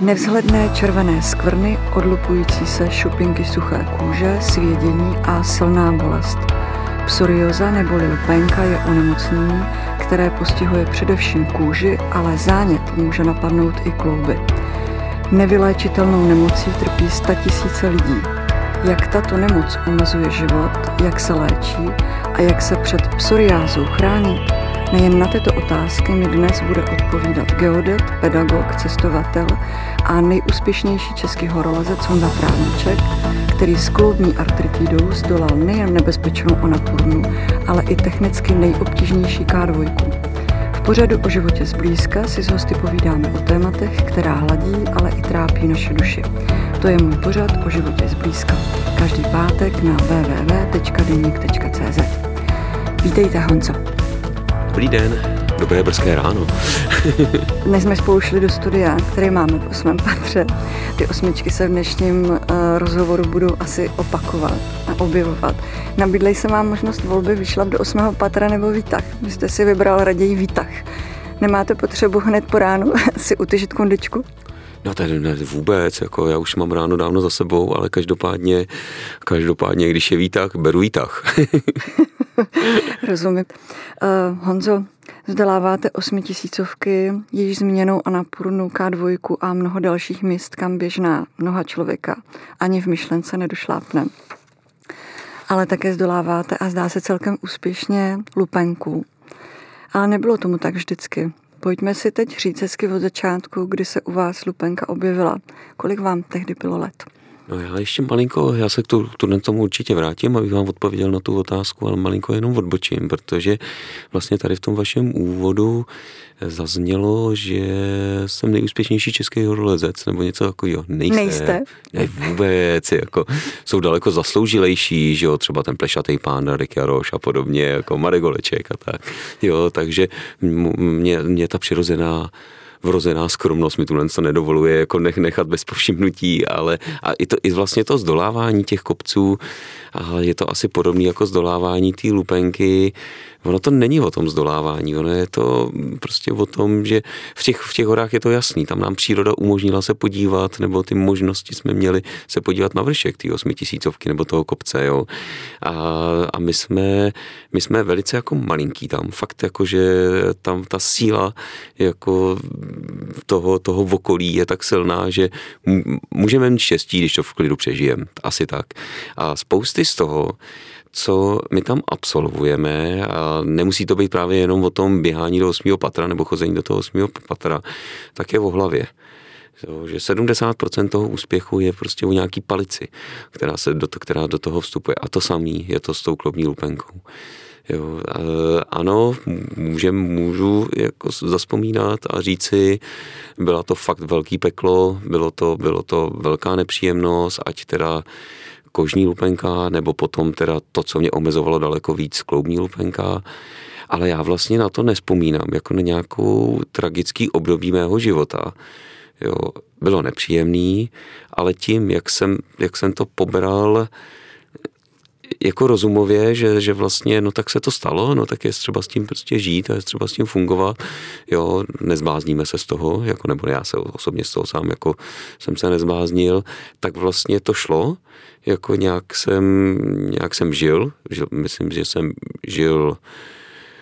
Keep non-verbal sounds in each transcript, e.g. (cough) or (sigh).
Nevzhledné červené skvrny, odlupující se šupinky suché kůže, svědění a silná bolest. Psorioza neboli lpénka je onemocnění, které postihuje především kůži, ale zánět může napadnout i klouby. Nevyléčitelnou nemocí trpí tisíce lidí. Jak tato nemoc omezuje život, jak se léčí a jak se před psoriázou chrání, Nejen na tyto otázky mi dnes bude odpovídat geodet, pedagog, cestovatel a nejúspěšnější český horolezec Honza Trávníček, který s kloubní artritidou zdolal nejen nebezpečnou onapurnu, ale i technicky nejobtížnější K2. V pořadu o životě zblízka si s hosty povídáme o tématech, která hladí, ale i trápí naše duši. To je můj pořad o životě zblízka. Každý pátek na www.denik.cz Vítejte Honzo. Dobrý den, dobré brzké ráno. Dnes jsme spolu šli do studia, které máme v osmém patře. Ty osmičky se v dnešním uh, rozhovoru budou asi opakovat a objevovat. Nabídli se vám možnost volby vyšla do osmého patra nebo výtah. Vy jste si vybral raději výtah. Nemáte potřebu hned po ránu (laughs) si utyžit kondičku? No to ne, vůbec, jako já už mám ráno dávno za sebou, ale každopádně, každopádně, když je výtah, beru výtah. (laughs) (laughs) Rozumím. Uh, Honzo, vzděláváte osmitisícovky, již zmíněnou Anapurnu, K2 a mnoho dalších míst, kam běžná mnoha člověka ani v myšlence nedošlápne. Ale také zdoláváte a zdá se celkem úspěšně lupenku. Ale nebylo tomu tak vždycky. Pojďme si teď říct hezky od začátku, kdy se u vás lupenka objevila. Kolik vám tehdy bylo let? No já ještě malinko, já se k tu, tomu určitě vrátím, abych vám odpověděl na tu otázku, ale malinko jenom odbočím, protože vlastně tady v tom vašem úvodu zaznělo, že jsem nejúspěšnější český horolezec, nebo něco takového. Nejste. Nejste. Ne, vůbec, jako, jsou daleko zasloužilejší, že jo, třeba ten plešatý pán Rick Jaroš a podobně, jako Marek Goleček a tak. Jo, takže mě, mě ta přirozená vrozená skromnost mi tuhle to nedovoluje jako nech, nechat bez povšimnutí, ale a i, to, i vlastně to zdolávání těch kopců, a je to asi podobné jako zdolávání té lupenky, ono to není o tom zdolávání, ono je to prostě o tom, že v těch, v těch horách je to jasný, tam nám příroda umožnila se podívat, nebo ty možnosti jsme měli se podívat na vršek té osmitisícovky nebo toho kopce, jo. A, a my, jsme, my jsme velice jako malinký tam, fakt jako, že tam ta síla jako toho, toho okolí je tak silná, že můžeme mít štěstí, když to v klidu přežijeme, asi tak. A spousty z toho, co my tam absolvujeme a nemusí to být právě jenom o tom běhání do 8. patra nebo chození do toho 8. patra, tak je o hlavě. Jo, že 70% toho úspěchu je prostě u nějaký palici, která, se do, která do toho vstupuje. A to samý je to s tou klobní lupenkou. Jo, ano, můžem, můžu jako zaspomínat a říci, byla to fakt velký peklo, bylo to, bylo to velká nepříjemnost, ať teda kožní lupenka, nebo potom teda to, co mě omezovalo daleko víc, kloubní lupenka. Ale já vlastně na to nespomínám, jako na nějakou tragický období mého života. Jo, bylo nepříjemný, ale tím, jak jsem, jak jsem to pobral jako rozumově, že, že vlastně, no tak se to stalo, no tak je třeba s tím prostě žít a je třeba s tím fungovat, jo, nezblázníme se z toho, jako nebo já se osobně z toho sám jako jsem se nezbláznil, tak vlastně to šlo, jako nějak jsem, nějak jsem žil, žil myslím, že jsem žil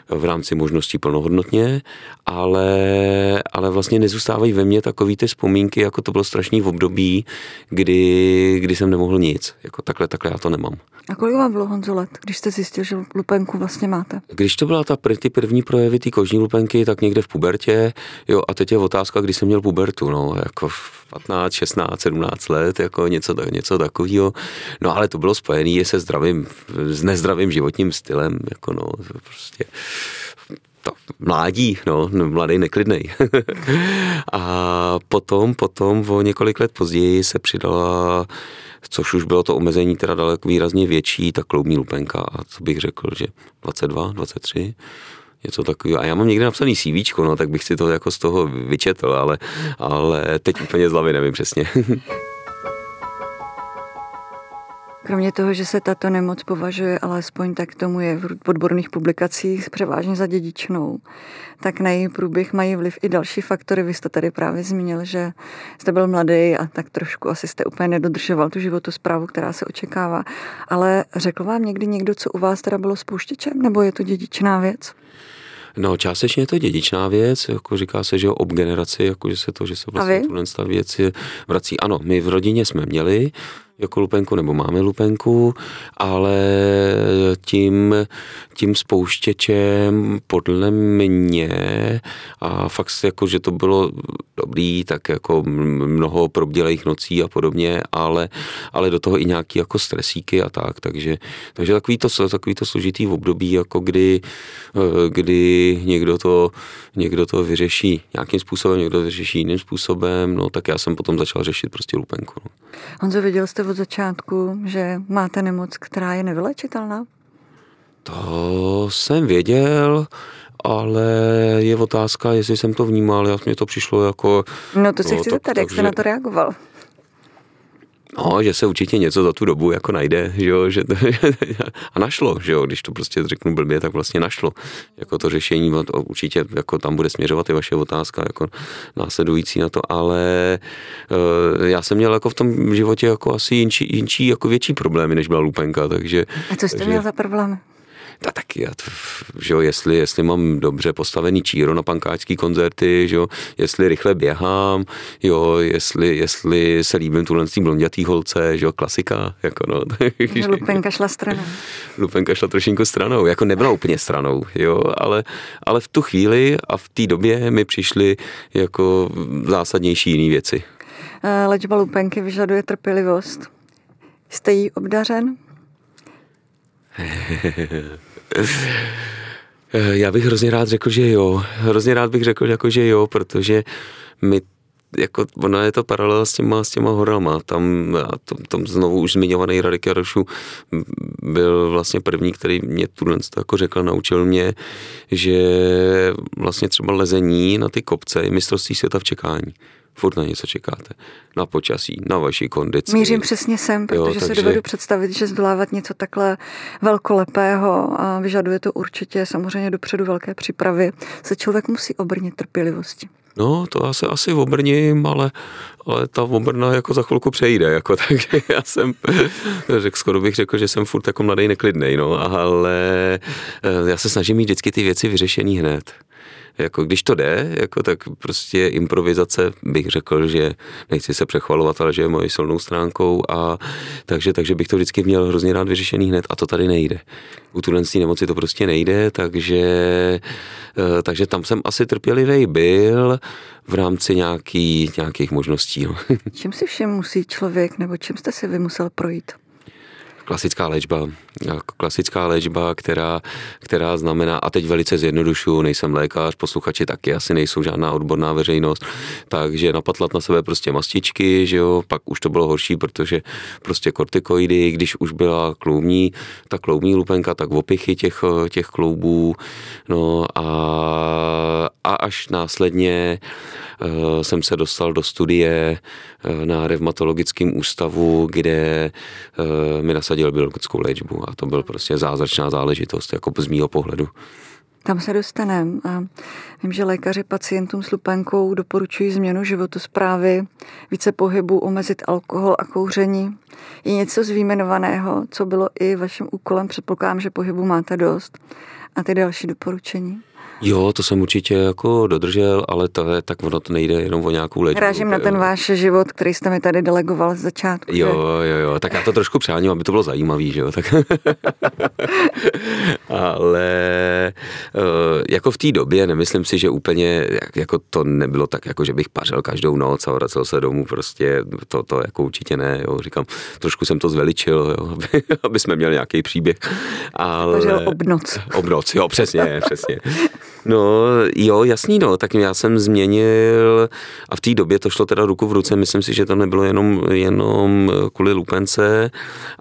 v rámci možností plnohodnotně, ale, ale vlastně nezůstávají ve mně takový ty vzpomínky, jako to bylo strašný v období, kdy, kdy jsem nemohl nic. Jako takhle, takhle já to nemám. A kolik vám bylo Honzo let, když jste zjistil, že lupenku vlastně máte? Když to byla ta, ty první projevy té kožní lupenky, tak někde v pubertě, jo, a teď je otázka, kdy jsem měl pubertu, no, jako 15, 16, 17 let, jako něco, něco takového. No ale to bylo spojené se zdravým, s nezdravým životním stylem, jako no, prostě to mládí, no, mladý, neklidnej. (laughs) a potom, potom o několik let později se přidala což už bylo to omezení teda daleko výrazně větší, ta kloubní lupenka a co bych řekl, že 22, 23, něco takového. A já mám někde napsaný CV, no, tak bych si to jako z toho vyčetl, ale, ale teď úplně z hlavy nevím přesně. (laughs) Kromě toho, že se tato nemoc považuje, alespoň tak tomu je v odborných publikacích převážně za dědičnou, tak na její průběh mají vliv i další faktory. Vy jste tady právě zmínil, že jste byl mladý a tak trošku asi jste úplně nedodržoval tu životosprávu, která se očekává. Ale řekl vám někdy někdo, co u vás teda bylo spouštěčem, nebo je to dědičná věc? No, částečně je to dědičná věc, jako říká se, že ob generaci, jako že se to, že se vlastně tuhle věc vrací. Ano, my v rodině jsme měli, jako lupenku, nebo máme lupenku, ale tím, tím spouštěčem podle mě a fakt jako, že to bylo dobrý, tak jako mnoho probdělejch nocí a podobně, ale, ale do toho i nějaký jako stresíky a tak, takže, takže takový to, takový to složitý období, jako kdy, kdy někdo to, někdo to vyřeší nějakým způsobem, někdo to vyřeší jiným způsobem, no tak já jsem potom začal řešit prostě lupenku. No. Honzo, viděl jste od začátku, že máte nemoc, která je nevylečitelná? To jsem věděl, ale je otázka, jestli jsem to vnímal, já mě to přišlo jako... No to se chci zeptat, jak jste na to reagoval? No, že se určitě něco za tu dobu jako najde, že jo, že to, (laughs) a našlo, že jo, když to prostě řeknu blbě, tak vlastně našlo. Jako to řešení, určitě jako tam bude směřovat i vaše otázka, jako následující na to, ale uh, já jsem měl jako v tom životě jako asi jinčí, jinčí jako větší problémy, než byla lupenka, takže... A co jste takže, měl za problémy? A tak já, že jo, jestli, jestli mám dobře postavený číro na pankáčský koncerty, že jo, jestli rychle běhám, jo, jestli, jestli se líbím tuhle blondětý holce, že jo, klasika, jako no. (laughs) Takže, Lupenka šla stranou. Lupenka šla trošinku stranou, jako nebyla úplně stranou, jo, ale, ale v tu chvíli a v té době mi přišly jako zásadnější jiné věci. Eh, léčba lupenky vyžaduje trpělivost. Jste jí obdařen? (laughs) Já bych hrozně rád řekl, že jo. Hrozně rád bych řekl, jako, že jo, protože my jako ona je to paralela s těma, s těma horama. Tam, a tom, tom znovu už zmiňovaný Radek Jarošu byl vlastně první, který mě tuhle jako řekl, naučil mě, že vlastně třeba lezení na ty kopce je mistrovství světa v čekání furt na něco čekáte. Na počasí, na vaší kondici. Mířím přesně sem, protože jo, takže... se dovedu představit, že zdolávat něco takhle velkolepého a vyžaduje to určitě samozřejmě dopředu velké přípravy, se člověk musí obrnit trpělivosti. No, to já se asi obrním, ale, ale ta obrna jako za chvilku přejde, jako, (laughs) takže já jsem, řek, skoro bych řekl, že jsem furt jako mladý neklidnej, no, ale eh, já se snažím mít vždycky ty věci vyřešený hned. Jako když to jde, jako tak prostě improvizace bych řekl, že nechci se přechvalovat, ale že je mojí silnou stránkou a takže, takže bych to vždycky měl hrozně rád vyřešený hned a to tady nejde. U tuhle nemoci to prostě nejde, takže, eh, takže tam jsem asi trpělivý byl v rámci nějaký, nějakých možností. No. Čím si všem musí člověk, nebo čím jste si vy musel projít? klasická léčba. Klasická léčba, která, která znamená, a teď velice zjednodušuju, nejsem lékař, posluchači taky asi nejsou žádná odborná veřejnost, takže napatlat na sebe prostě mastičky, že jo, pak už to bylo horší, protože prostě kortikoidy, když už byla kloubní, ta kloubní lupenka, tak opichy těch, těch kloubů, no a, a až následně Eh, jsem se dostal do studie eh, na revmatologickém ústavu, kde eh, mi nasadil biologickou léčbu a to byl prostě zázračná záležitost, jako z mýho pohledu. Tam se dostaneme. A vím, že lékaři pacientům s lupenkou doporučují změnu životosprávy, více pohybu, omezit alkohol a kouření. Je něco z výjmenovaného, co bylo i vaším úkolem, předpokládám, že pohybu máte dost. A ty další doporučení? Jo, to jsem určitě jako dodržel, ale to je, tak ono to nejde jenom o nějakou léčbu. Hrážím na ten jo. váš život, který jste mi tady delegoval z začátku. Jo, jo, jo, tak já to trošku přáním, aby to bylo zajímavý, že jo, tak. (laughs) ale eh, jako v té době nemyslím si, že úplně, jako to nebylo tak, jako že bych pařil každou noc a vracel se domů, prostě to, to jako určitě ne, jo, říkám, trošku jsem to zveličil, jo, aby, (laughs) aby jsme měli nějaký příběh. Ale... Pařil obnoc. Obnoc, jo, přesně, přesně. No jo, jasný no, tak já jsem změnil a v té době to šlo teda ruku v ruce, myslím si, že to nebylo jenom, jenom kvůli lupence,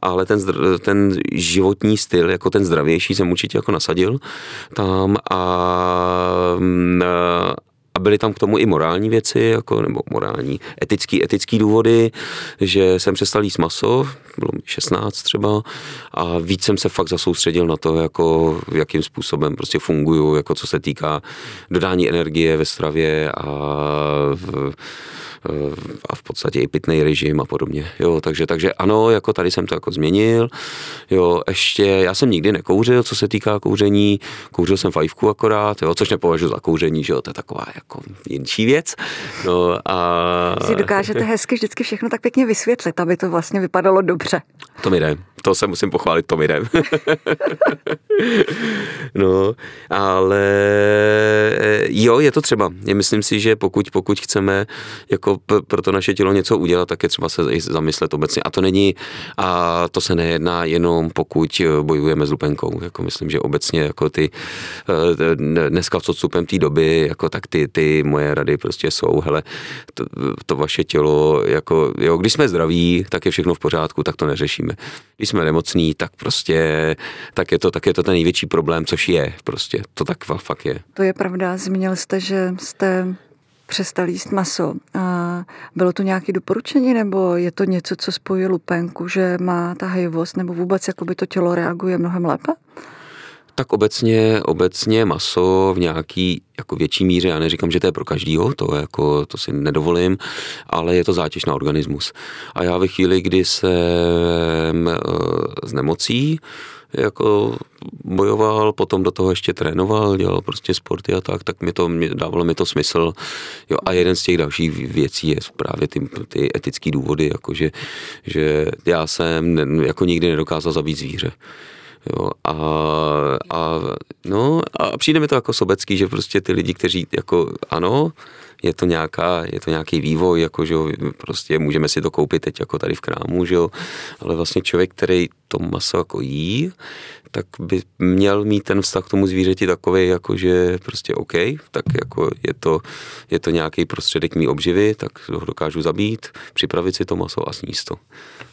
ale ten, ten životní styl, jako ten zdravější jsem určitě jako nasadil tam a, a byly tam k tomu i morální věci, jako, nebo morální, etický, etický důvody, že jsem přestal jíst maso, bylo mi 16 třeba, a víc jsem se fakt zasoustředil na to, jako, jakým způsobem prostě funguju, jako co se týká dodání energie ve stravě a v, a v podstatě i pitný režim a podobně. Jo, takže, takže ano, jako tady jsem to jako změnil. Jo, ještě, já jsem nikdy nekouřil, co se týká kouření. Kouřil jsem fajfku akorát, jo, což nepovažuji za kouření, že jo, to je taková jako jinší věc. No, a... Si dokážete hezky vždycky všechno tak pěkně vysvětlit, aby to vlastně vypadalo dobře. To mi jde. To se musím pochválit, to mi jde. no, ale jo, je to třeba. Myslím si, že pokud, pokud chceme jako pro to naše tělo něco udělat, tak je třeba se i zamyslet obecně. A to není, a to se nejedná jenom pokud bojujeme s lupenkou. Jako myslím, že obecně jako ty eh, dneska s odstupem té doby, jako tak ty, ty moje rady prostě jsou, hele, to, to vaše tělo, jako, jo, když jsme zdraví, tak je všechno v pořádku, tak to neřešíme. Když jsme nemocní, tak prostě, tak je to, tak je to ten největší problém, což je prostě, to tak fakt je. To je pravda, zmínil jste, že jste přestal jíst maso. A bylo to nějaké doporučení, nebo je to něco, co spojuje lupenku, že má ta hejvost, nebo vůbec jakoby to tělo reaguje mnohem lépe? Tak obecně, obecně maso v nějaký jako větší míře, já neříkám, že to je pro každýho, to, jako, to si nedovolím, ale je to zátěž na organismus. A já ve chvíli, kdy jsem z nemocí, jako bojoval, potom do toho ještě trénoval, dělal prostě sporty a tak, tak mi to, dávalo mi to smysl. Jo, a jeden z těch dalších věcí je právě ty, ty etické důvody, jako že, že já jsem jako nikdy nedokázal zabít zvíře. Jo, a, a, no, a přijde mi to jako sobecký, že prostě ty lidi, kteří jako ano, je to, nějaká, je to nějaký vývoj, jako, že prostě můžeme si to koupit teď jako tady v krámu, že jo, ale vlastně člověk, který to maso jako jí, tak by měl mít ten vztah k tomu zvířeti takový, jako že prostě OK, tak jako je to, je to nějaký prostředek mý obživy, tak ho dokážu zabít, připravit si to maso a sníst to.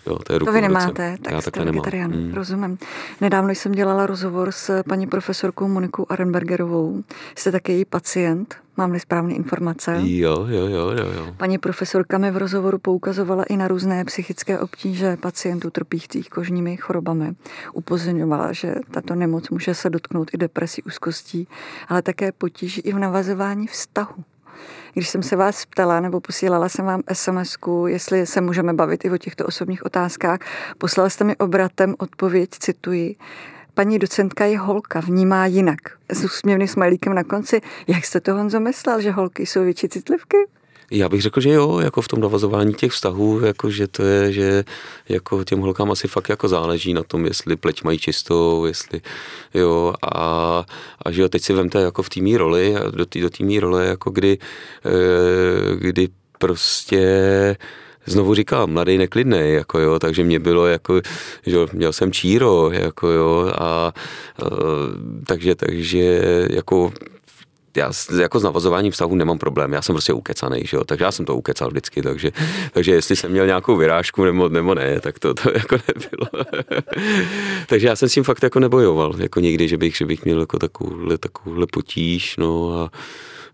Jo, to, je to vy nemáte, tak Já jste vegetarián, hmm. rozumím. Nedávno jsem dělala rozhovor s paní profesorkou Monikou Arenbergerovou. Jste také její pacient, mám-li správné informace. Jo, jo, jo, jo, jo. Paní profesorka mi v rozhovoru poukazovala i na různé psychické obtíže pacientů trpících kožními chorobami. Upozorňovala, že tato nemoc může se dotknout i depresí, úzkostí, ale také potíží i v navazování vztahu. Když jsem se vás ptala nebo posílala jsem vám sms jestli se můžeme bavit i o těchto osobních otázkách, poslala jste mi obratem odpověď, cituji, paní docentka je holka, vnímá jinak. S úsměvným smajlíkem na konci. Jak jste to Honzo myslel, že holky jsou větší citlivky? Já bych řekl, že jo, jako v tom navazování těch vztahů, jako že to je, že jako těm holkám asi fakt jako záleží na tom, jestli pleť mají čistou, jestli jo a, a že jo, teď si vemte jako v týmí roli, do té do týmí role, jako kdy, eh, kdy prostě znovu říkám, mladý neklidný, jako jo, takže mě bylo jako, že měl jsem číro, jako jo, a, a takže, takže jako já jako s navazováním vztahu nemám problém, já jsem prostě ukecaný, že jo, takže já jsem to ukecal vždycky, takže, takže jestli jsem měl nějakou vyrážku nebo, nebo ne, tak to, to (laughs) jako nebylo. takže já jsem s tím fakt jako nebojoval, jako nikdy, že bych, že bych měl jako takovouhle, takovouhle potíž, no a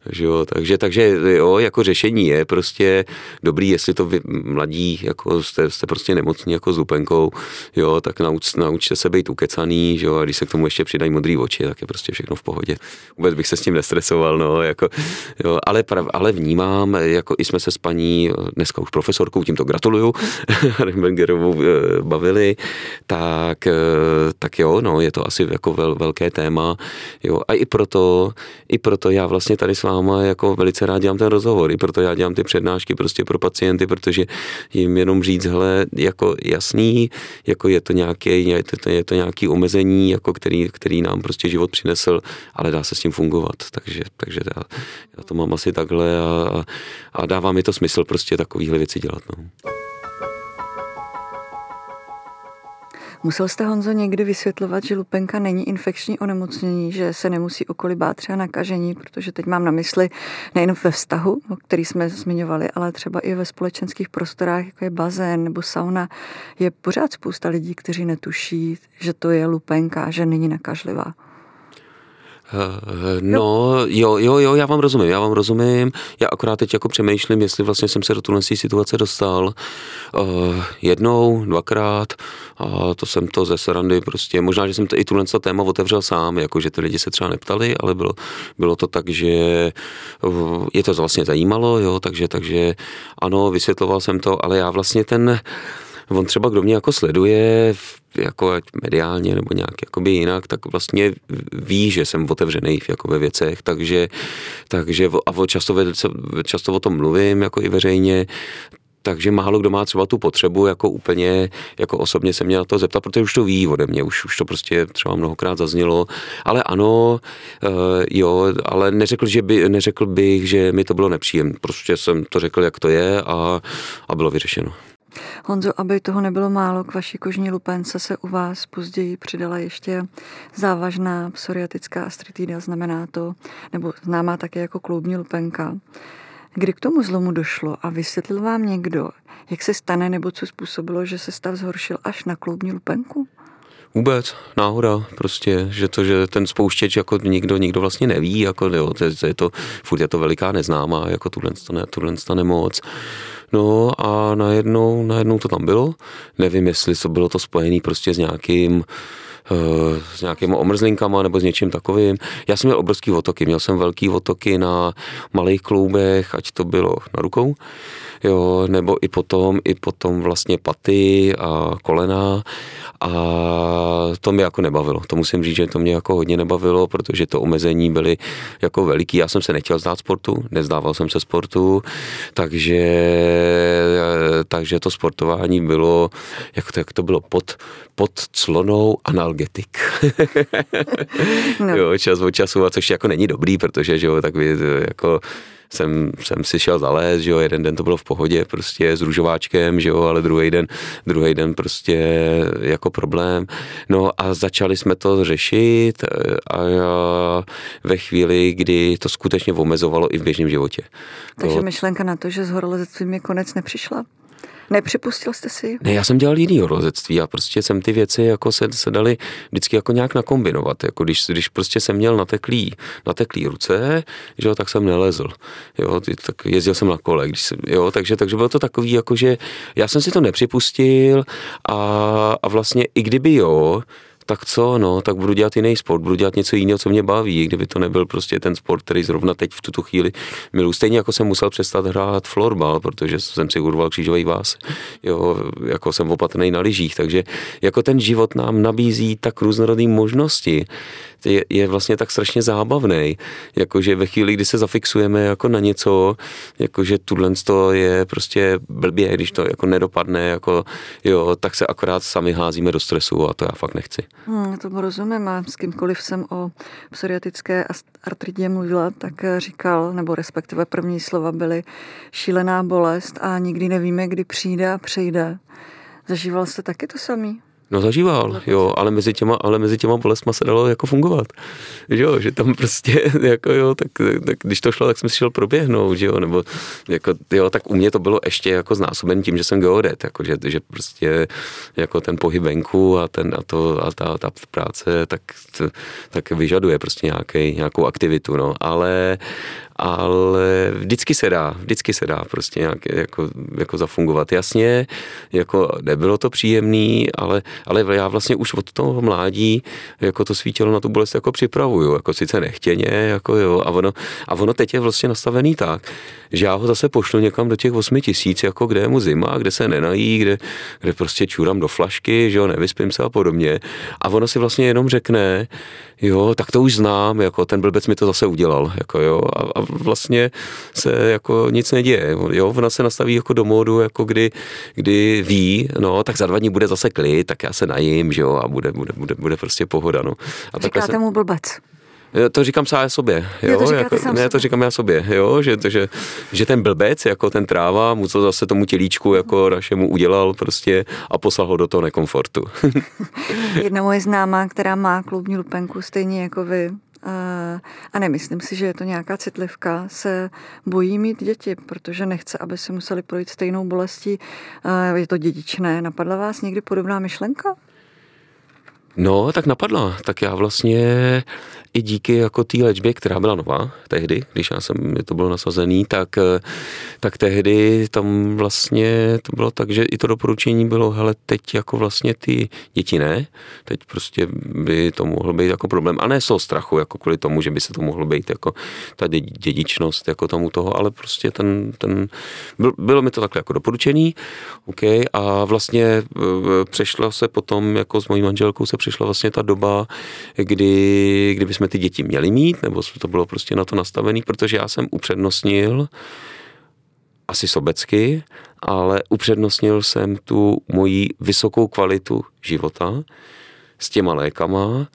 že jo, takže, takže jo, jako řešení je prostě dobrý, jestli to vy, mladí, jako jste, jste prostě nemocní jako s lupenkou, jo, tak nauč, naučte se být ukecaný, že jo, a když se k tomu ještě přidají modrý oči, tak je prostě všechno v pohodě. Vůbec bych se s tím nestresoval, no, jako, jo, ale, prav, ale vnímám, jako i jsme se s paní, dneska už profesorkou, tímto gratuluju, (laughs) Rembergerovou eh, bavili, tak, eh, tak jo, no, je to asi jako vel, velké téma, jo, a i proto, i proto já vlastně tady s váma jako velice rád dělám ten rozhovor, i proto já dělám ty přednášky prostě pro pacienty, protože jim jenom říct, hele, jako jasný, jako je to nějaké, je to, je to nějaký omezení, jako který, který nám prostě život přinesl, ale dá se s tím fungovat, takže, takže já, já to mám asi takhle a, a dává mi to smysl prostě takovýhle věci dělat. No. Musel jste, Honzo, někdy vysvětlovat, že lupenka není infekční onemocnění, že se nemusí okolí bát třeba nakažení, protože teď mám na mysli nejen ve vztahu, o který jsme zmiňovali, ale třeba i ve společenských prostorách, jako je bazén nebo sauna, je pořád spousta lidí, kteří netuší, že to je lupenka že není nakažlivá. Uh, no, jo, jo, jo, já vám rozumím, já vám rozumím. Já akorát teď jako přemýšlím, jestli vlastně jsem se do tuhle situace dostal uh, jednou, dvakrát a to jsem to ze srandy prostě, možná, že jsem to, i tuhle téma otevřel sám, jako že ty lidi se třeba neptali, ale bylo, bylo to tak, že uh, je to vlastně zajímalo, jo, takže, takže ano, vysvětloval jsem to, ale já vlastně ten, on třeba kdo mě jako sleduje, jako ať mediálně nebo nějak jakoby jinak, tak vlastně ví, že jsem otevřený jako ve věcech, takže, takže a často, často o tom mluvím jako i veřejně, takže málo kdo má třeba tu potřebu jako úplně, jako osobně se mě na to zeptat, protože už to ví ode mě, už, už to prostě třeba mnohokrát zaznělo, ale ano, uh, jo, ale neřekl, že by, neřekl bych, že mi to bylo nepříjemné, prostě jsem to řekl, jak to je a, a bylo vyřešeno. Honzo, aby toho nebylo málo, k vaší kožní lupence se u vás později přidala ještě závažná psoriatická astritida, znamená to, nebo známá také jako kloubní lupenka. Kdy k tomu zlomu došlo a vysvětlil vám někdo, jak se stane nebo co způsobilo, že se stav zhoršil až na kloubní lupenku? Vůbec, náhoda, prostě, že to, že ten spouštěč jako nikdo, nikdo vlastně neví, jako jo, to, je to, furt je to veliká neznámá, jako tuhle, ne, tuhle nemoc. No a najednou, najednou to tam bylo. Nevím, jestli to bylo to spojené prostě s nějakým s nějakými omrzlinkama nebo s něčím takovým. Já jsem měl obrovský otoky, měl jsem velký otoky na malých kloubech, ať to bylo na rukou, jo, nebo i potom, i potom vlastně paty a kolena a to mě jako nebavilo. To musím říct, že to mě jako hodně nebavilo, protože to omezení byly jako veliký. Já jsem se nechtěl zdát sportu, nezdával jsem se sportu, takže, takže to sportování bylo, jak to, jak to bylo, pod, pod clonou analgetik. (laughs) no. jo, čas od času, a což jako není dobrý, protože že jo, tak jako jsem, jsem si šel zalézt, že jo, jeden den to bylo v pohodě prostě s růžováčkem, že jo, ale druhý den, druhý den prostě jako problém. No a začali jsme to řešit a ve chvíli, kdy to skutečně omezovalo i v běžném životě. Takže to... myšlenka na to, že s horolezectvím je konec nepřišla? Nepřipustil jste si? Ne, já jsem dělal jiný rozectví a prostě jsem ty věci jako se, se dali vždycky jako nějak nakombinovat. Jako když, když prostě jsem měl nateklý, nateklý ruce, že jo, tak jsem nelezl. Jo, tak jezdil jsem na kole, když jsem, jo, takže, takže bylo to takový, jako že já jsem si to nepřipustil a, a vlastně i kdyby jo, tak co, no, tak budu dělat jiný sport, budu dělat něco jiného, co mě baví, kdyby to nebyl prostě ten sport, který zrovna teď v tuto chvíli miluji. Stejně jako jsem musel přestat hrát florbal, protože jsem si urval křížový vás, jo, jako jsem opatrný na lyžích, takže jako ten život nám nabízí tak různorodné možnosti, je, je vlastně tak strašně zábavný, jakože ve chvíli, kdy se zafixujeme jako na něco, jakože tuhle to je prostě blbě, když to jako nedopadne, jako jo, tak se akorát sami házíme do stresu a to já fakt nechci. Hmm, tomu rozumím a s kýmkoliv jsem o psoriatické artridě mluvila, tak říkal, nebo respektive první slova byly šílená bolest a nikdy nevíme, kdy přijde a přejde. Zažíval jste taky to samý? No zažíval, jo, ale mezi těma, ale mezi těma bolestma se dalo jako fungovat. Že jo, že tam prostě, (laughs) jako jo, tak, tak když to šlo, tak jsem si šel proběhnout, že jo, nebo jako, jo, tak u mě to bylo ještě jako znásoben tím, že jsem geodet, jako, že, že prostě jako ten pohyb venku a, ten, a, to, a ta, ta práce, tak, tak vyžaduje prostě nějaký, nějakou aktivitu, no, ale, ale vždycky se dá, vždycky se dá prostě nějak jako, jako zafungovat. Jasně, jako nebylo to příjemný, ale, ale já vlastně už od toho mládí jako to svítilo na tu bolest jako připravuju, jako sice nechtěně, jako jo, a ono, a ono teď je vlastně nastavený tak, že já ho zase pošlu někam do těch 8 tisíc, jako kde je mu zima, kde se nenají, kde, kde prostě čůram do flašky, že jo, nevyspím se a podobně. A ono si vlastně jenom řekne, jo, tak to už znám, jako ten blbec mi to zase udělal, jako jo, a, a vlastně se jako nic neděje, jo, ona se nastaví jako do módu, jako kdy, kdy ví, no, tak za dva dní bude zase klid, tak já se najím, že jo, a bude, bude, bude, bude prostě pohoda, no. A Říkáte se... mu blbec. To říkám sám sobě, jo, jo to jako, ne, sobě. to říkám já sobě, jo, že, že, že ten blbec, jako ten tráva, mu to zase tomu tělíčku jako našemu udělal prostě a poslal ho do toho nekomfortu. (laughs) Jedna moje známá, která má klubní lupenku stejně jako vy, a nemyslím si, že je to nějaká citlivka, se bojí mít děti, protože nechce, aby se museli projít stejnou bolestí. Je to dědičné. Napadla vás někdy podobná myšlenka? No, tak napadla. Tak já vlastně i díky jako té léčbě, která byla nová tehdy, když já jsem, to bylo nasazený, tak, tak tehdy tam vlastně to bylo tak, že i to doporučení bylo, hele, teď jako vlastně ty děti ne, teď prostě by to mohlo být jako problém. A ne z strachu, jako kvůli tomu, že by se to mohlo být jako ta dědičnost jako tomu toho, ale prostě ten, ten byl, bylo mi to takhle jako doporučený, OK, a vlastně e, přešla se potom, jako s mojí manželkou se přišla vlastně ta doba, kdy, kdyby jsme ty děti měli mít, nebo to bylo prostě na to nastavený, protože já jsem upřednostnil asi sobecky, ale upřednostnil jsem tu moji vysokou kvalitu života s těma lékama,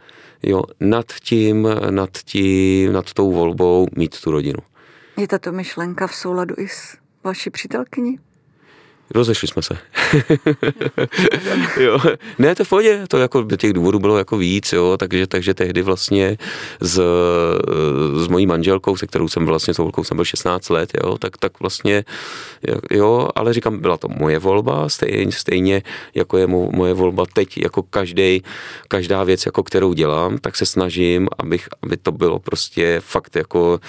jo, nad tím, nad tím, nad tou volbou mít tu rodinu. Je tato myšlenka v souladu i s vaší přítelkyní? Rozešli jsme se. jo. Ne, to v pohodě, to jako těch důvodů bylo jako víc, jo, takže, takže tehdy vlastně s, s mojí manželkou, se kterou jsem vlastně, s holkou jsem byl 16 let, jo, tak, tak vlastně, jo, ale říkám, byla to moje volba, stejně, stejně jako je moje volba teď, jako každý, každá věc, jako kterou dělám, tak se snažím, abych, aby to bylo prostě fakt jako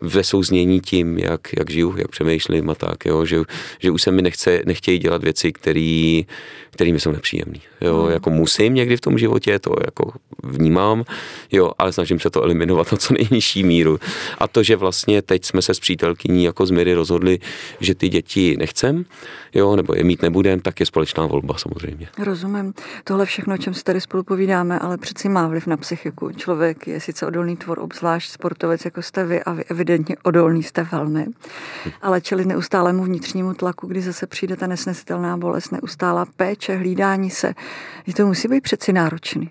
ve souznění tím, jak, jak žiju, jak přemýšlím a tak, jo, že, že už se mi nechce nechtějí dělat věci, který, kterými jsou nepříjemné. Jo, mm. jako musím někdy v tom životě, to jako vnímám, jo, ale snažím se to eliminovat na co nejnižší míru. A to, že vlastně teď jsme se s přítelkyní jako z Miry rozhodli, že ty děti nechcem, jo, nebo je mít nebudem, tak je společná volba samozřejmě. Rozumím. Tohle všechno, o čem si tady spolu povídáme, ale přeci má vliv na psychiku. Člověk je sice odolný tvor, obzvlášť sportovec jako jste vy a vy evidentně odolný jste velmi, ale čeli neustálému vnitřnímu tlaku, kdy zase přijde ta nesnesitelná bolest, neustálá péče, hlídání se. Je to musí být přeci náročný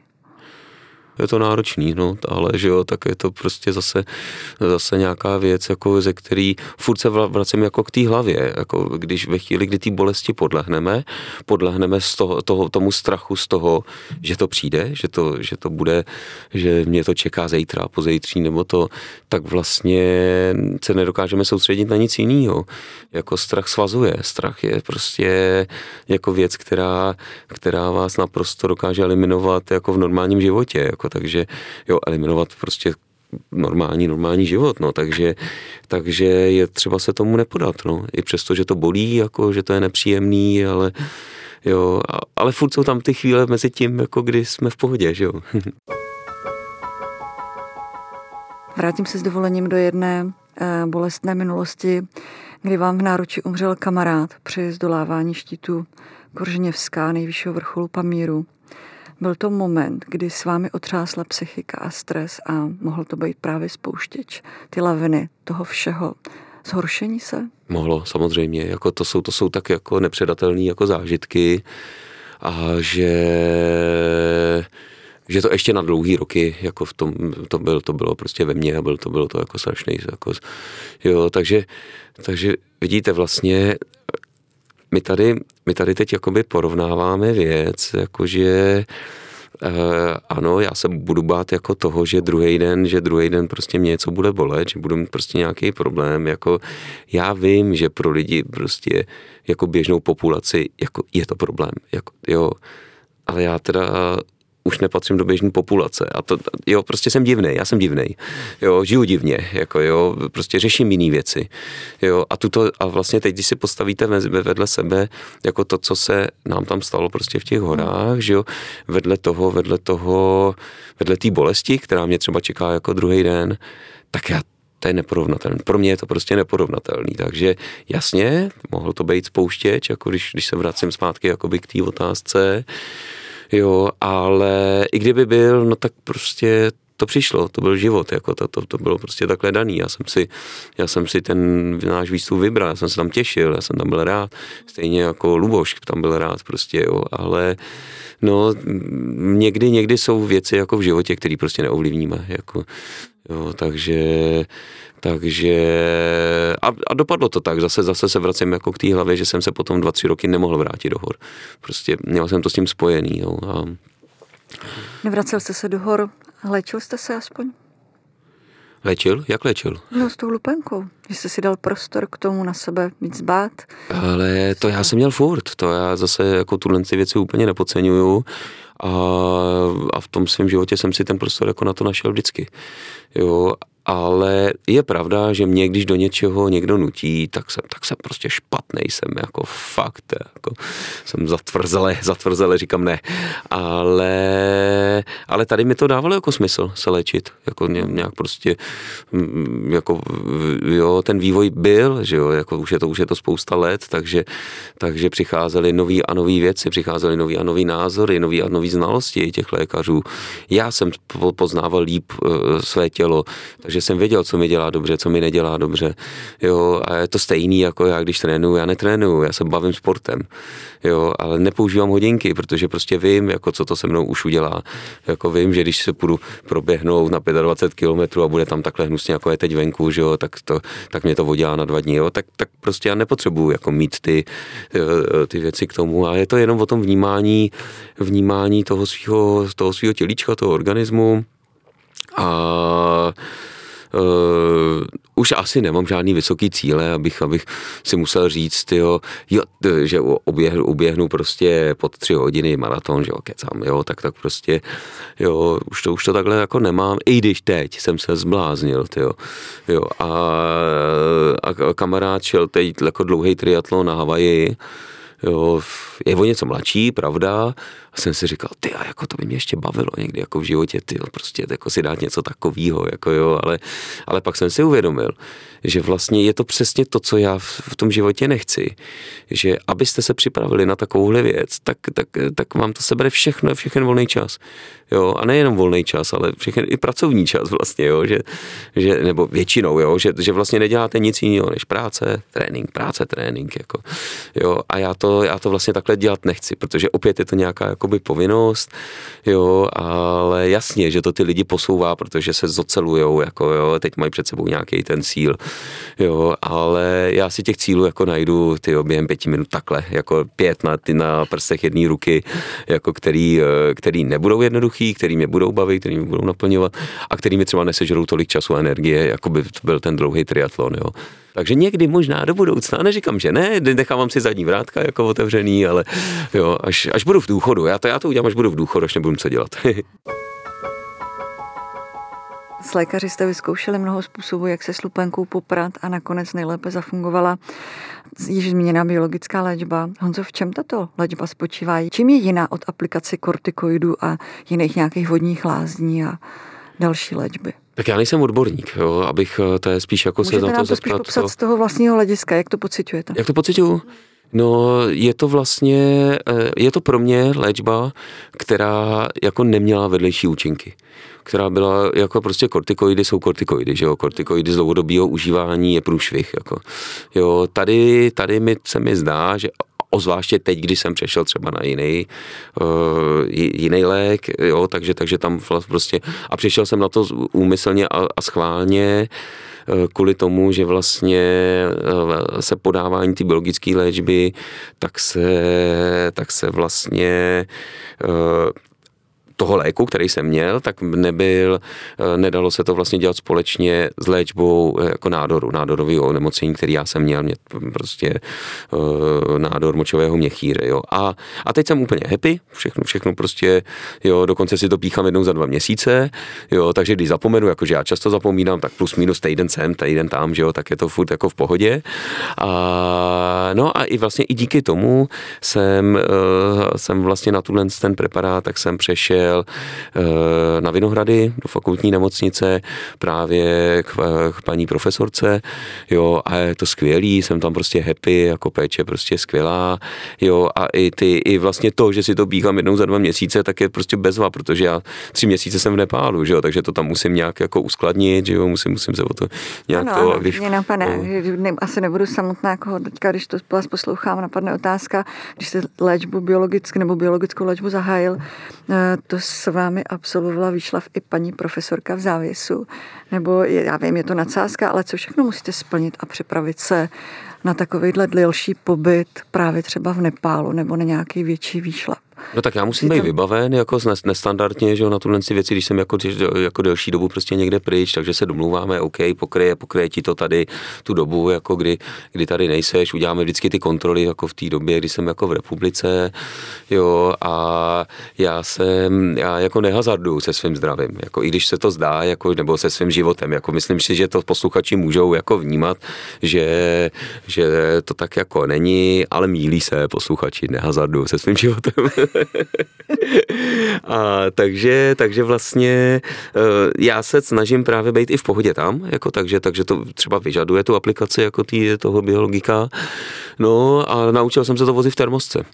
je to náročný, no, ale že jo, tak je to prostě zase, zase nějaká věc, jako ze který furt se vracím jako k té hlavě, jako když ve chvíli, kdy té bolesti podlehneme, podlehneme z toho, toho, tomu strachu z toho, že to přijde, že to, že to bude, že mě to čeká zítra, pozejtří, nebo to, tak vlastně se nedokážeme soustředit na nic jiného. Jako strach svazuje, strach je prostě jako věc, která, která vás naprosto dokáže eliminovat jako v normálním životě, jako takže jo, eliminovat prostě normální, normální život, no, takže, takže je třeba se tomu nepodat, no, i přesto, že to bolí, jako, že to je nepříjemný, ale jo, ale furt jsou tam ty chvíle mezi tím, jako kdy jsme v pohodě, že jo. (laughs) Vrátím se s dovolením do jedné eh, bolestné minulosti, kdy vám v náruči umřel kamarád při zdolávání štítu Koržněvská, nejvyššího vrcholu Pamíru. Byl to moment, kdy s vámi otřásla psychika a stres a mohl to být právě spouštěč, ty laviny toho všeho. Zhoršení se? Mohlo, samozřejmě. Jako to, jsou, to jsou tak jako nepředatelné jako zážitky a že že to ještě na dlouhý roky, jako v tom, to, byl, to bylo prostě ve mně a byl to, bylo to jako strašný, jako, jo, takže, takže vidíte vlastně, my tady, my tady teď jakoby porovnáváme věc, jakože Uh, ano, já se budu bát jako toho, že druhý den, že druhý den prostě mě něco bude bolet, že budu mít prostě nějaký problém, jako já vím, že pro lidi prostě jako běžnou populaci jako je to problém, jako, jo, ale já teda už nepatřím do běžné populace. A to, jo, prostě jsem divný, já jsem divný. Jo, žiju divně, jako jo, prostě řeším jiné věci. Jo, a tuto, a vlastně teď, když si postavíte vedle sebe, jako to, co se nám tam stalo prostě v těch horách, že jo, vedle toho, vedle toho, vedle té bolesti, která mě třeba čeká jako druhý den, tak já to je neporovnatelný. Pro mě je to prostě neporovnatelný. Takže jasně, mohl to být spouštěč, jako když, když se vracím zpátky jakoby k té otázce, jo, ale i kdyby byl, no tak prostě to přišlo, to byl život, jako to, to, to bylo prostě takhle daný. Já jsem si, já jsem si ten náš výstup vybral, já jsem se tam těšil, já jsem tam byl rád, stejně jako Luboš tam byl rád prostě, jo, ale no někdy, někdy jsou věci jako v životě, které prostě neovlivníme, jako, jo, takže takže a, a dopadlo to tak, zase, zase se vracím jako k té hlavě, že jsem se potom dva, tři roky nemohl vrátit do hor. Prostě měl jsem to s tím spojený. Jo, a... Nevracel jste se do hor, léčil jste se aspoň? Léčil? Jak léčil? No s tou lupenkou. Že jste si dal prostor k tomu na sebe víc zbát. Ale to já jsem měl furt. To já zase jako tuhle věci úplně nepodceňuju a, a v tom svém životě jsem si ten prostor jako na to našel vždycky. Jo, ale je pravda, že mě, když do něčeho někdo nutí, tak jsem, tak jsem prostě špatný, jsem jako fakt, jako jsem zatvrzele, zatvrzele říkám ne, ale, ale tady mi to dávalo jako smysl se léčit, jako nějak prostě, mm, jako jo, ten vývoj byl, že jo, jako už je to, už je to spousta let, takže, takže přicházely nový a nový věci, přicházely nový a nový názory, nový a nový znalosti těch lékařů. Já jsem poznával líp uh, své tělo, takže jsem věděl, co mi dělá dobře, co mi nedělá dobře. Jo, a je to stejný jako já, když trénuju, já netrénuju, já se bavím sportem. Jo, ale nepoužívám hodinky, protože prostě vím, jako co to se mnou už udělá. Jako vím, že když se půjdu proběhnout na 25 km a bude tam takhle hnusně, jako je teď venku, že jo, tak, to, tak mě to vodí na dva dny, jo, tak, tak prostě já nepotřebuju jako mít ty, eh, ty věci k tomu. A je to jenom o tom vnímání, vnímání toho svého toho svýho tělíčka, toho organismu. A uh, už asi nemám žádný vysoký cíle, abych, abych si musel říct, jo, jo že oběhnu, uběhnu prostě pod tři hodiny maraton, že jo, kecám, jo, tak tak prostě, jo, už to, už to takhle jako nemám, i když teď jsem se zbláznil, jo, jo, a, a kamarád šel teď jako dlouhý triatlon na Havaji, jo, je o něco mladší, pravda, a jsem si říkal, ty, a jako to by mě ještě bavilo někdy jako v životě, ty, prostě jako si dát něco takového, jako jo, ale, ale pak jsem si uvědomil, že vlastně je to přesně to, co já v tom životě nechci, že abyste se připravili na takovouhle věc, tak, tak, tak vám to sebere všechno, všechny volný čas. Jo, a nejenom volný čas, ale všechny i pracovní čas vlastně, jo, že, že nebo většinou, jo, že, že vlastně neděláte nic jiného než práce, trénink, práce, trénink, jako, jo, a já to, já to vlastně takhle dělat nechci, protože opět je to nějaká jakoby povinnost, jo, ale jasně, že to ty lidi posouvá, protože se zocelujou, jako jo, teď mají před sebou nějaký ten cíl, (laughs) jo, ale já si těch cílů jako najdu ty během pěti minut takhle, jako pět na, ty na prstech jedné ruky, jako který, eh, který nebudou jednoduchý, který mě budou bavit, který mě budou naplňovat a který mi třeba nesežerou tolik času a energie, jako by byl ten dlouhý triatlon, jo. Takže někdy možná do budoucna, neříkám, že ne, nechávám si zadní vrátka jako otevřený, ale jo, až, až budu v důchodu, já to, já to udělám, až budu v důchodu, až nebudu co dělat. (laughs) S lékaři jste vyzkoušeli mnoho způsobů, jak se s lupenkou poprat a nakonec nejlépe zafungovala již zmíněná biologická léčba. Honzo, v čem tato léčba spočívá? Čím je jiná od aplikace kortikoidů a jiných nějakých vodních lázní a další léčby? Tak já nejsem odborník, jo, abych eh, to je spíš jako Můžete se na to to spíš popsat z toho vlastního hlediska, jak to pocitujete? Jak to pocituju? No, je to vlastně, eh, je to pro mě léčba, která jako neměla vedlejší účinky která byla jako prostě kortikoidy jsou kortikoidy, že jo, kortikoidy z dlouhodobého užívání je průšvih, jako. Jo, tady, tady mi, se mi zdá, že ozvláště teď, když jsem přešel třeba na jiný, uh, jiný lék, jo, takže, takže tam prostě, a přišel jsem na to úmyslně a, a schválně, uh, kvůli tomu, že vlastně uh, se podávání ty biologické léčby, tak se, tak se vlastně toho léku, který jsem měl, tak nebyl, eh, nedalo se to vlastně dělat společně s léčbou eh, jako nádoru, nádorového onemocnění, který já jsem měl, mě prostě uh, nádor močového měchýře, jo. A, a teď jsem úplně happy, všechno, všechno prostě, jo, dokonce si to píchám jednou za dva měsíce, jo, takže když zapomenu, jakože já často zapomínám, tak plus minus týden sem, týden tam, že jo, tak je to furt jako v pohodě. A, no a i vlastně i díky tomu jsem, jsem vlastně na tuhle ten preparát, tak jsem přešel jel eh, na Vinohrady do fakultní nemocnice právě k, k paní profesorce, jo, a je to skvělý, jsem tam prostě happy, jako péče prostě skvělá, jo, a i ty, i vlastně to, že si to bíhám jednou za dva měsíce, tak je prostě bezva, protože já tři měsíce jsem v Nepálu, že jo, takže to tam musím nějak jako uskladnit, že jo, musím, musím se o to nějak ano, to, ano, když... Mě napadne, no. ne, asi nebudu samotná, jako teďka, když to vás poslouchám, napadne otázka, když jste léčbu biologicky nebo biologickou léčbu zahájil, eh, to s vámi absolvovala výšlav i paní profesorka v závěsu, nebo já vím, je to nadsázka, ale co všechno musíte splnit a připravit se na takovýhle delší pobyt právě třeba v Nepálu nebo na nějaký větší výšlap? No tak já musím být vybaven jako nestandardně, že na tuhle věci, když jsem jako, jako delší dobu prostě někde pryč, takže se domluváme, OK, pokryje, pokryje ti to tady tu dobu, jako kdy, kdy tady nejseš, uděláme vždycky ty kontroly jako v té době, kdy jsem jako v republice, jo, a já jsem, já jako nehazarduju se svým zdravím, jako i když se to zdá, jako, nebo se svým životem, jako myslím si, že to posluchači můžou jako vnímat, že, že to tak jako není, ale mílí se posluchači, nehazarduju se svým (laughs) životem. A takže, takže vlastně eh, já se snažím právě být i v pohodě tam, jako takže, takže to třeba vyžaduje tu aplikaci jako tý, toho biologika. No a naučil jsem se to vozit v termosce.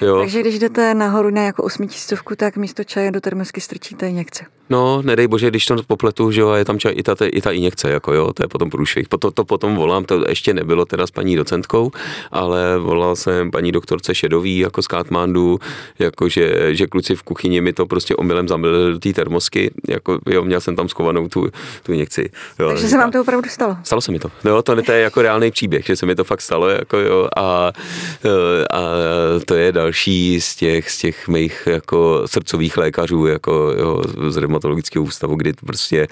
Jo. Takže když jdete nahoru na jako osmitisícovku, tak místo čaje do termosky strčíte injekce. No, nedej bože, když to popletu, že jo, a je tam čaj, i ta, i ta injekce, jako jo, to je potom průšvih. To, to potom volám, to ještě nebylo teda s paní docentkou, ale volal jsem paní doktorce Šedový jako z Katmandu, jako že, že kluci v kuchyni mi to prostě omylem zamilili do té termosky, jako jo, měl jsem tam skovanou tu, tu injekci. Jo, Takže se vám to opravdu stalo? Stalo se mi to. Jo, to, to je jako reálný příběh, že se mi to fakt stalo, jako jo, a, a to je další z těch, z těch mých jako srdcových lékařů, jako jo, z reumatologického ústavu, kdy prostě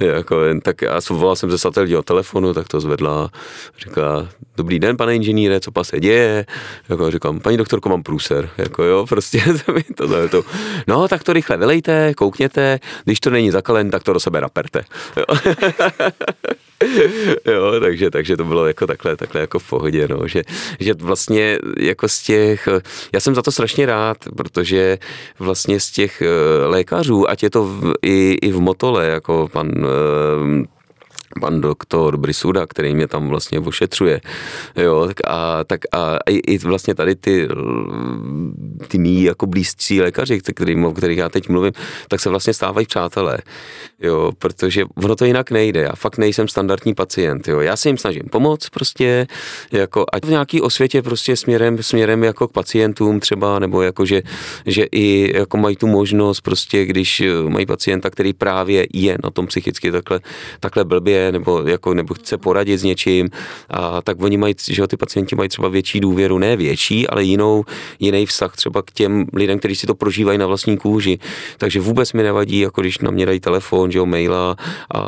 jako, tak já volal jsem ze satelitního telefonu, tak to zvedla, říká, dobrý den, pane inženýre, co se děje? Jako říkám, paní doktorko, mám průser, jako jo, prostě (laughs) to, to, to, no, tak to rychle vylejte, koukněte, když to není zakalen, tak to do sebe naperte. Jo. (laughs) jo, takže, takže to bylo jako takhle, takhle jako v pohodě, no, že, že vlastně jako z těch, já jsem za to strašně rád, protože vlastně z těch eh, lékařů, ať je to i, i v Motole, jako pan eh, pan doktor Brisuda, který mě tam vlastně ošetřuje. Jo, tak a, tak a i, vlastně tady ty, ty mý jako blízcí lékaři, který, o kterých já teď mluvím, tak se vlastně stávají přátelé. Jo, protože ono to jinak nejde. Já fakt nejsem standardní pacient. Jo. Já se jim snažím pomoct prostě, jako ať v nějaký osvětě prostě směrem, směrem jako k pacientům třeba, nebo jako, že, že i jako mají tu možnost prostě, když mají pacienta, který právě je na tom psychicky takhle, takhle blbě, nebo, jako, nebo chce poradit s něčím, a tak oni mají, že ty pacienti mají třeba větší důvěru, ne větší, ale jinou, jiný vztah třeba k těm lidem, kteří si to prožívají na vlastní kůži. Takže vůbec mi nevadí, jako když na mě dají telefon, že jo, maila a,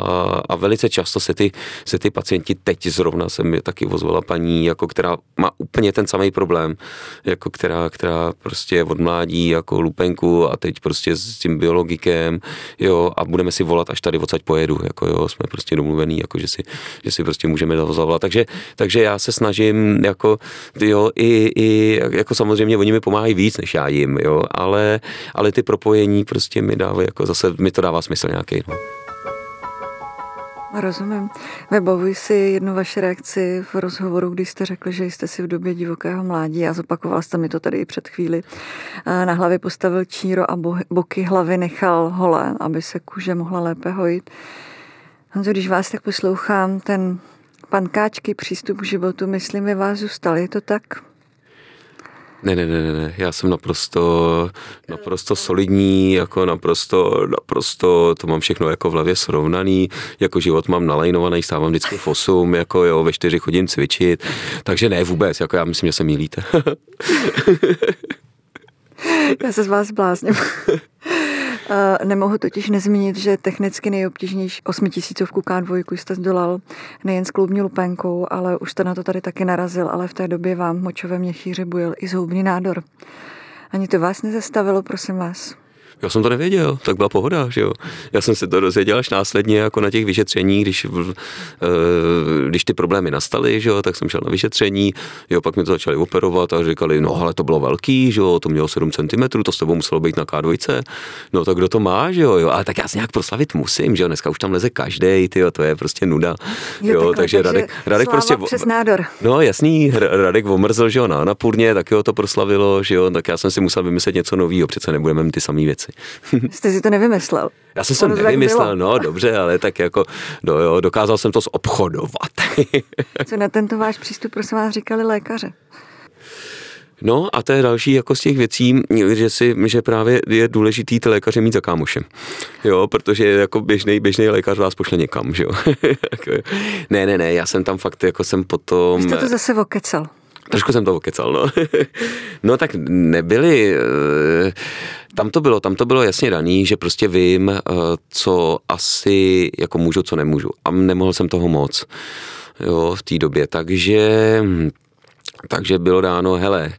a velice často se ty, se ty pacienti teď zrovna se mi taky ozvala paní, jako která má úplně ten samý problém, jako která, která prostě od mládí jako lupenku a teď prostě s tím biologikem, jo, a budeme si volat, až tady odsaď pojedu, jako jo, jsme prostě domluveni připravený, jako že si, že si prostě můžeme zavolat. Takže, takže já se snažím, jako, jo, i, i, jako samozřejmě oni mi pomáhají víc, než já jim, jo, ale, ale ty propojení prostě mi dávají, jako zase mi to dává smysl nějaký. No. Rozumím. Vybavuji si jednu vaši reakci v rozhovoru, kdy jste řekli, že jste si v době divokého mládí a zopakoval jste mi to tady i před chvíli. Na hlavě postavil číro a boky hlavy nechal holé, aby se kůže mohla lépe hojit. Honzo, když vás tak poslouchám, ten pankáčky přístup k životu, myslím, ve vás zůstal. Je to tak? Ne, ne, ne, ne, já jsem naprosto, naprosto solidní, jako naprosto, naprosto, to mám všechno jako v hlavě srovnaný, jako život mám nalajnovaný, stávám vždycky v 8, jako jo, ve 4 chodím cvičit, takže ne vůbec, jako já myslím, že se mýlíte. já se z vás blázním. (laughs) Nemohu totiž nezmínit, že technicky nejobtížnější osmitisícovku K2 jste zdolal nejen s klubní lupenkou, ale už jste na to tady taky narazil, ale v té době vám močové měchýře bujel i zhoubný nádor. Ani to vás nezastavilo, prosím vás? Já jsem to nevěděl, tak byla pohoda, že jo. Já jsem se to dozvěděl až následně jako na těch vyšetření, když, uh, když ty problémy nastaly, že jo, tak jsem šel na vyšetření, jo, pak mi to začali operovat a říkali, no ale to bylo velký, že jo, to mělo 7 cm, to s tebou muselo být na K2, no tak kdo to má, že jo, jo, ale tak já se nějak proslavit musím, že jo, dneska už tam leze každý, ty to je prostě nuda, jo, jo takhle, takže Radek, Radek prostě... přes nádor. No jasný, Radek omrzl, že jo, na Napurně, tak jo, to proslavilo, že jo, tak já jsem si musel vymyslet něco nového, přece nebudeme mít ty samé věci věci. Jste si to nevymyslel? Já jsem se nevymyslel, no dobře, ale tak jako no, jo, dokázal jsem to zobchodovat. (laughs) Co na tento váš přístup, prosím vás, říkali lékaře? No a to je další jako z těch věcí, že si, že právě je důležitý ty lékaře mít za kámoše. Jo, protože jako běžný, běžný lékař vás pošle někam, že jo. (laughs) ne, ne, ne, já jsem tam fakt, jako jsem potom... Jste to zase okecal. Trošku jsem to okecal, no. (laughs) no tak nebyli, eh, tam to bylo, tam to bylo jasně daný, že prostě vím, eh, co asi jako můžu, co nemůžu. A nemohl jsem toho moc, jo, v té době. Takže takže bylo dáno, hele,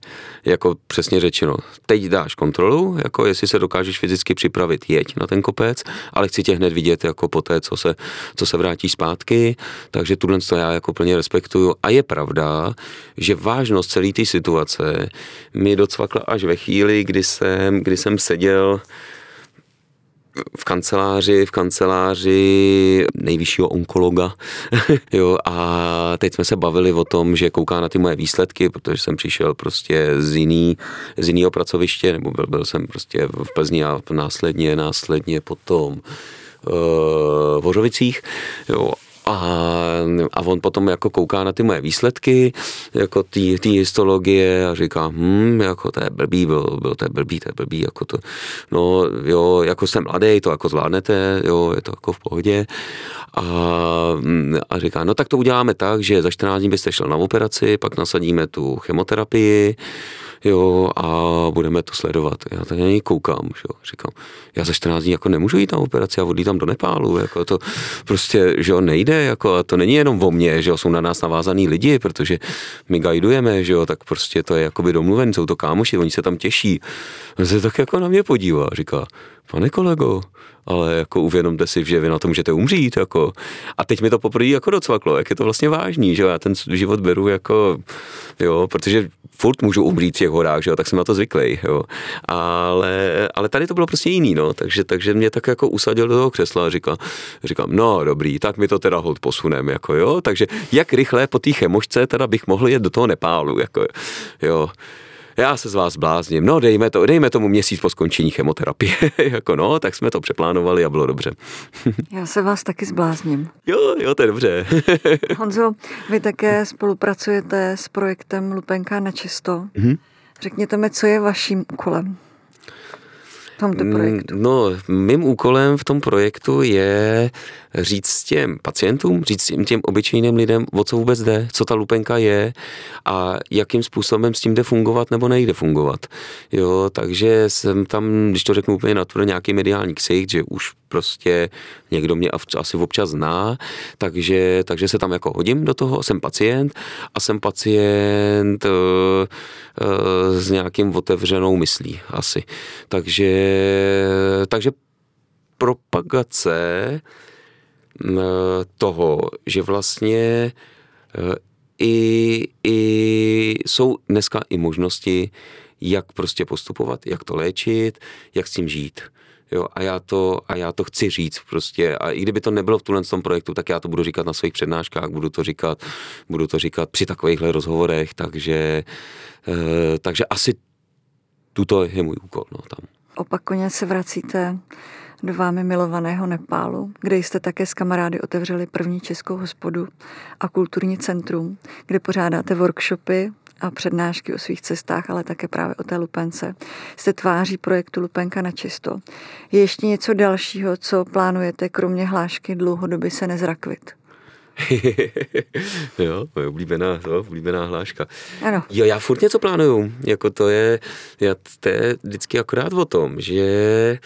jako přesně řečeno, teď dáš kontrolu, jako jestli se dokážeš fyzicky připravit, jeď na ten kopec, ale chci tě hned vidět jako po té, co se, co se vrátí zpátky, takže tuhle to já jako plně respektuju. A je pravda, že vážnost celé té situace mi docvakla až ve chvíli, kdy jsem, kdy jsem seděl v kanceláři, v kanceláři nejvyššího onkologa, (laughs) jo, a teď jsme se bavili o tom, že kouká na ty moje výsledky, protože jsem přišel prostě z jiný, z jiného pracoviště, nebo byl, byl jsem prostě v Plzni a následně, následně potom uh, v Hořovicích, jo, a, a on potom jako kouká na ty moje výsledky, jako ty histologie a říká, hm, jako to je blbý, byl, byl to je blbý, to je blbý, jako to, no jo, jako jsem mladý, to jako zvládnete, jo, je to jako v pohodě. A, a říká, no tak to uděláme tak, že za 14 dní byste šel na operaci, pak nasadíme tu chemoterapii, jo, a budeme to sledovat. Já to něj koukám, jo, říkám, já za 14 dní jako nemůžu jít na operaci a odlítám do Nepálu, jako to prostě, že jo, nejde, jako a to není jenom o mně, že jo, jsou na nás navázaný lidi, protože my guidujeme, že jo, tak prostě to je jakoby domluven, jsou to kámoši, oni se tam těší. On se tak jako na mě podívá, říká, pane kolego, ale jako uvědomte si, že vy na to můžete umřít, jako. A teď mi to poprvé jako docvaklo, jak je to vlastně vážný, že jo, já ten život beru jako, jo, protože furt můžu umřít v těch horách, že jo, tak jsem na to zvyklý, jo. Ale, ale tady to bylo prostě jiný, no, takže, takže mě tak jako usadil do toho křesla a říkal, říkám, no dobrý, tak mi to teda hold posunem, jako jo, takže jak rychle po té chemošce teda bych mohl jet do toho Nepálu, jako jo já se z vás blázním, no dejme, to, dejme tomu měsíc po skončení chemoterapie, (laughs) jako no, tak jsme to přeplánovali a bylo dobře. (laughs) já se vás taky zblázním. Jo, jo, to je dobře. (laughs) Honzo, vy také spolupracujete s projektem Lupenka na čisto. Mm-hmm. Řekněte mi, co je vaším úkolem? Tomto mm, projektu? No, mým úkolem v tom projektu je říct těm pacientům, říct těm, těm obyčejným lidem, o co vůbec jde, co ta lupenka je a jakým způsobem s tím jde fungovat nebo nejde fungovat. Jo, takže jsem tam, když to řeknu úplně natvrdě, nějaký mediální ksicht, že už prostě někdo mě asi občas zná, takže, takže se tam jako hodím do toho, jsem pacient a jsem pacient uh, uh, s nějakým otevřenou myslí asi. Takže, takže propagace toho, že vlastně i, i jsou dneska i možnosti, jak prostě postupovat, jak to léčit, jak s tím žít. Jo, a, já to, a já to chci říct prostě. A i kdyby to nebylo v tuhle tom projektu, tak já to budu říkat na svých přednáškách, budu to říkat, budu to říkat při takovýchhle rozhovorech, takže, e, takže asi tuto je můj úkol. No, tam. Opakovaně se vracíte do vámi milovaného Nepálu, kde jste také s kamarády otevřeli první českou hospodu a kulturní centrum, kde pořádáte workshopy a přednášky o svých cestách, ale také právě o té lupence. Jste tváří projektu Lupenka na čisto. Je ještě něco dalšího, co plánujete, kromě hlášky dlouhodobě se nezrakvit? (laughs) jo, moje oblíbená, to, oblíbená hláška. Ano. Jo, já furt něco plánuju. Jako to je, já, to je vždycky akorát o tom, že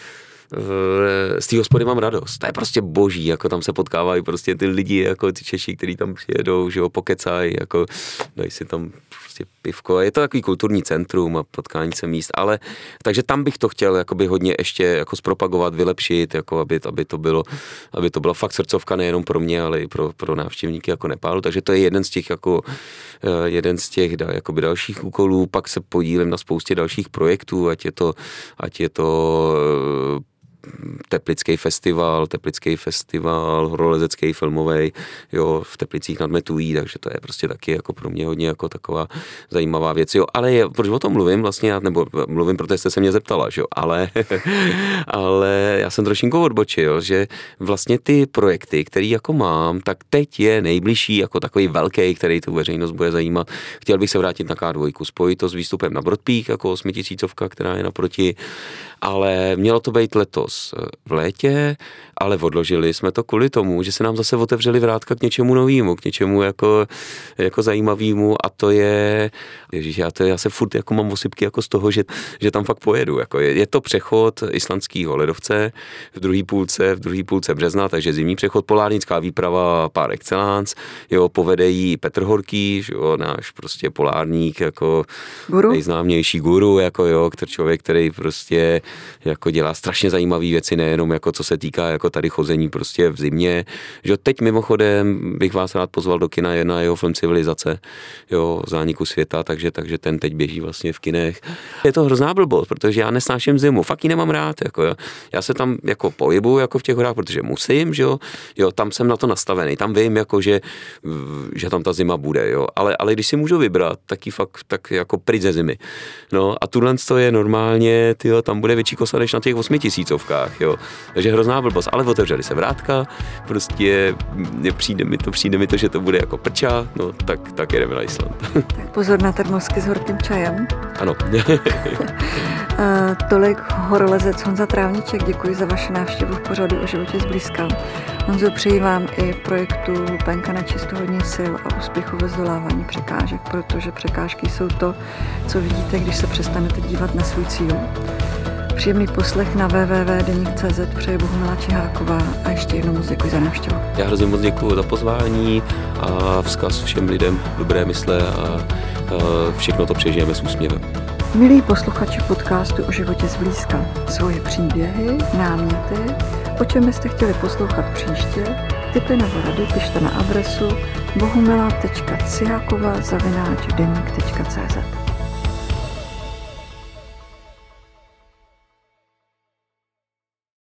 z té hospody mám radost. To je prostě boží, jako tam se potkávají prostě ty lidi, jako ty Češi, kteří tam přijedou, že jo, pokecají, jako dají si tam prostě pivko. Je to takový kulturní centrum a potkání se míst, ale takže tam bych to chtěl jakoby hodně ještě jako zpropagovat, vylepšit, jako aby, aby, to bylo, aby to byla fakt srdcovka nejenom pro mě, ale i pro, pro návštěvníky jako Nepálu. Takže to je jeden z těch jako eh, jeden z těch jakoby dalších úkolů. Pak se podílím na spoustě dalších projektů, ať je to, ať je to Teplický festival, Teplický festival, horolezecký filmový, jo, v Teplicích nad Metují, takže to je prostě taky jako pro mě hodně jako taková zajímavá věc, jo, ale je, proč o tom mluvím vlastně, nebo mluvím, protože jste se mě zeptala, jo, ale, (laughs) ale já jsem trošinku odbočil, že vlastně ty projekty, které jako mám, tak teď je nejbližší jako takový velký, který tu veřejnost bude zajímat. Chtěl bych se vrátit na K2, spojit to s výstupem na Brodpích, jako osmitisícovka, která je naproti ale mělo to být letos v létě, ale odložili jsme to kvůli tomu, že se nám zase otevřeli vrátka k něčemu novému, k něčemu jako, jako zajímavému a to je, ježíš, já, to, já se furt jako mám osypky jako z toho, že, že tam fakt pojedu. Jako je, je, to přechod islandského ledovce v druhé půlce, v druhé půlce března, takže zimní přechod, polárnická výprava par excellence, jo, povede jí Petr Horký, jo, náš prostě polárník, jako guru? nejznámější guru, jako jo, který člověk, který prostě jako dělá strašně zajímavé věci, nejenom jako co se týká jako tady chození prostě v zimě. Že teď mimochodem bych vás rád pozval do kina jedna jeho film Civilizace, jo, zániku světa, takže, takže ten teď běží vlastně v kinech. Je to hrozná blbost, protože já nesnáším zimu, fakt ji nemám rád, jako jo. Já se tam jako pohybuju jako v těch horách, protože musím, že jo, jo, tam jsem na to nastavený, tam vím, jako že, že tam ta zima bude, jo, ale, ale když si můžu vybrat, tak fakt tak jako pryč ze zimy. No a tuhle to je normálně, tyjo, tam bude větší kosa než na těch osmitisícovkách, jo. Takže hrozná blbost, ale otevřeli se vrátka, prostě přijde mi to, přijde mi to, že to bude jako prča, no tak, tak jedeme na Island. (laughs) Tak pozor na termosky s horkým čajem. Ano. (laughs) tolik horolezec Honza Trávniček, děkuji za vaši návštěvu v pořadu o životě zblízka. Honzo, přeji vám i projektu Lupenka na čisto hodně sil a úspěchu ve zdolávání překážek, protože překážky jsou to, co vidíte, když se přestanete dívat na svůj cíl. Příjemný poslech na www.deník.cz přeje Bohumila Čiháková a ještě jednou moc děkuji za návštěvu. Já hrozně moc děkuji za pozvání a vzkaz všem lidem dobré mysle a všechno to přežijeme s úsměvem. Milí posluchači podcastu o životě zblízka, svoje příběhy, náměty, o čem byste chtěli poslouchat příště, typy nebo rady pište na adresu bohumila.cihákova.cz